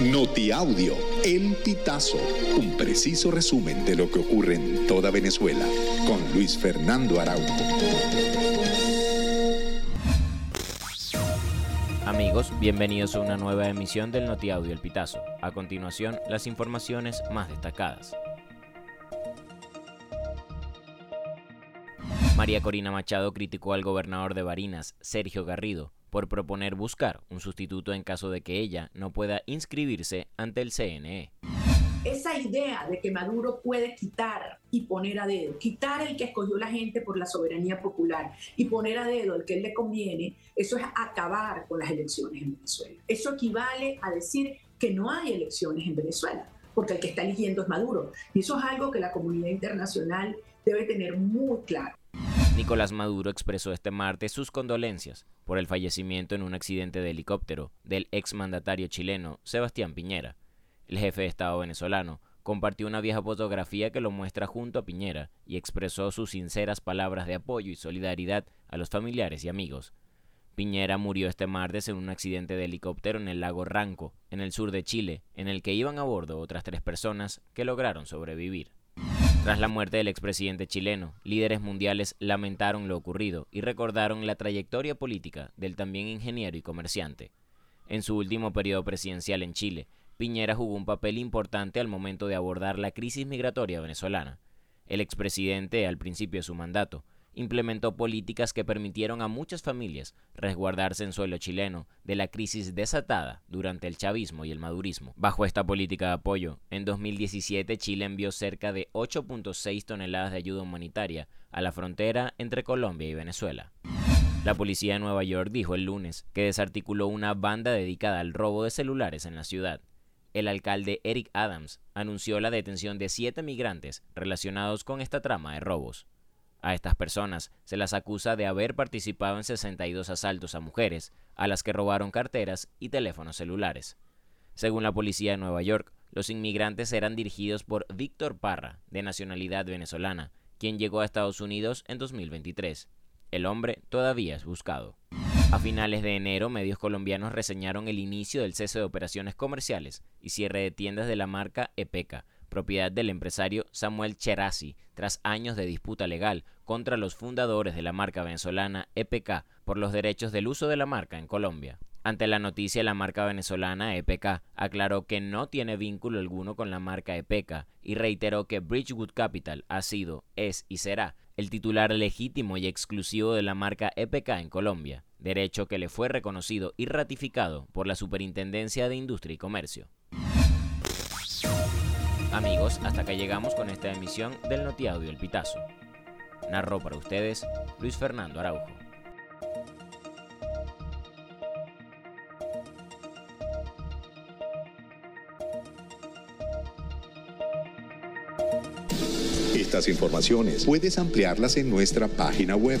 Notiaudio, El Pitazo, un preciso resumen de lo que ocurre en toda Venezuela, con Luis Fernando Araújo. Amigos, bienvenidos a una nueva emisión del Notiaudio El Pitazo. A continuación, las informaciones más destacadas. María Corina Machado criticó al gobernador de Barinas, Sergio Garrido, por proponer buscar un sustituto en caso de que ella no pueda inscribirse ante el CNE. Esa idea de que Maduro puede quitar y poner a dedo, quitar el que escogió la gente por la soberanía popular y poner a dedo el que le conviene, eso es acabar con las elecciones en Venezuela. Eso equivale a decir que no hay elecciones en Venezuela, porque el que está eligiendo es Maduro. Y eso es algo que la comunidad internacional debe tener muy claro. Nicolás Maduro expresó este martes sus condolencias por el fallecimiento en un accidente de helicóptero del exmandatario chileno Sebastián Piñera. El jefe de Estado venezolano compartió una vieja fotografía que lo muestra junto a Piñera y expresó sus sinceras palabras de apoyo y solidaridad a los familiares y amigos. Piñera murió este martes en un accidente de helicóptero en el lago Ranco, en el sur de Chile, en el que iban a bordo otras tres personas que lograron sobrevivir. Tras la muerte del expresidente chileno, líderes mundiales lamentaron lo ocurrido y recordaron la trayectoria política del también ingeniero y comerciante. En su último periodo presidencial en Chile, Piñera jugó un papel importante al momento de abordar la crisis migratoria venezolana. El expresidente, al principio de su mandato, implementó políticas que permitieron a muchas familias resguardarse en suelo chileno de la crisis desatada durante el chavismo y el madurismo. Bajo esta política de apoyo, en 2017 Chile envió cerca de 8.6 toneladas de ayuda humanitaria a la frontera entre Colombia y Venezuela. La policía de Nueva York dijo el lunes que desarticuló una banda dedicada al robo de celulares en la ciudad. El alcalde Eric Adams anunció la detención de siete migrantes relacionados con esta trama de robos. A estas personas se las acusa de haber participado en 62 asaltos a mujeres, a las que robaron carteras y teléfonos celulares. Según la policía de Nueva York, los inmigrantes eran dirigidos por Víctor Parra, de nacionalidad venezolana, quien llegó a Estados Unidos en 2023. El hombre todavía es buscado. A finales de enero, medios colombianos reseñaron el inicio del cese de operaciones comerciales y cierre de tiendas de la marca EPECA, propiedad del empresario Samuel Cherasi, tras años de disputa legal contra los fundadores de la marca venezolana EPK por los derechos del uso de la marca en Colombia. Ante la noticia, la marca venezolana EPK aclaró que no tiene vínculo alguno con la marca EPK y reiteró que Bridgewood Capital ha sido, es y será el titular legítimo y exclusivo de la marca EPK en Colombia, derecho que le fue reconocido y ratificado por la Superintendencia de Industria y Comercio. Amigos, hasta acá llegamos con esta emisión del Notiaudio El Pitazo. Narró para ustedes Luis Fernando Araujo. Estas informaciones puedes ampliarlas en nuestra página web